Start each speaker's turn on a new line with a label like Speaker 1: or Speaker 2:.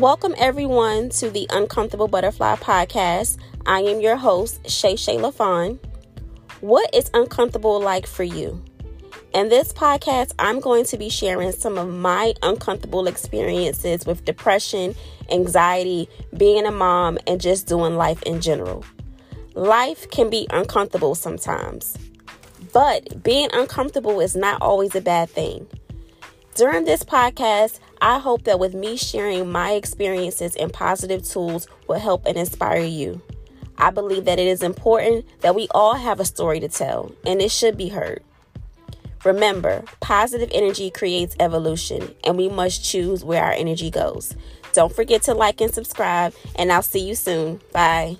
Speaker 1: Welcome, everyone, to the Uncomfortable Butterfly Podcast. I am your host, Shay Shay LaFon. What is uncomfortable like for you? In this podcast, I'm going to be sharing some of my uncomfortable experiences with depression, anxiety, being a mom, and just doing life in general. Life can be uncomfortable sometimes, but being uncomfortable is not always a bad thing. During this podcast, I hope that with me sharing my experiences and positive tools will help and inspire you. I believe that it is important that we all have a story to tell, and it should be heard. Remember, positive energy creates evolution, and we must choose where our energy goes. Don't forget to like and subscribe, and I'll see you soon. Bye.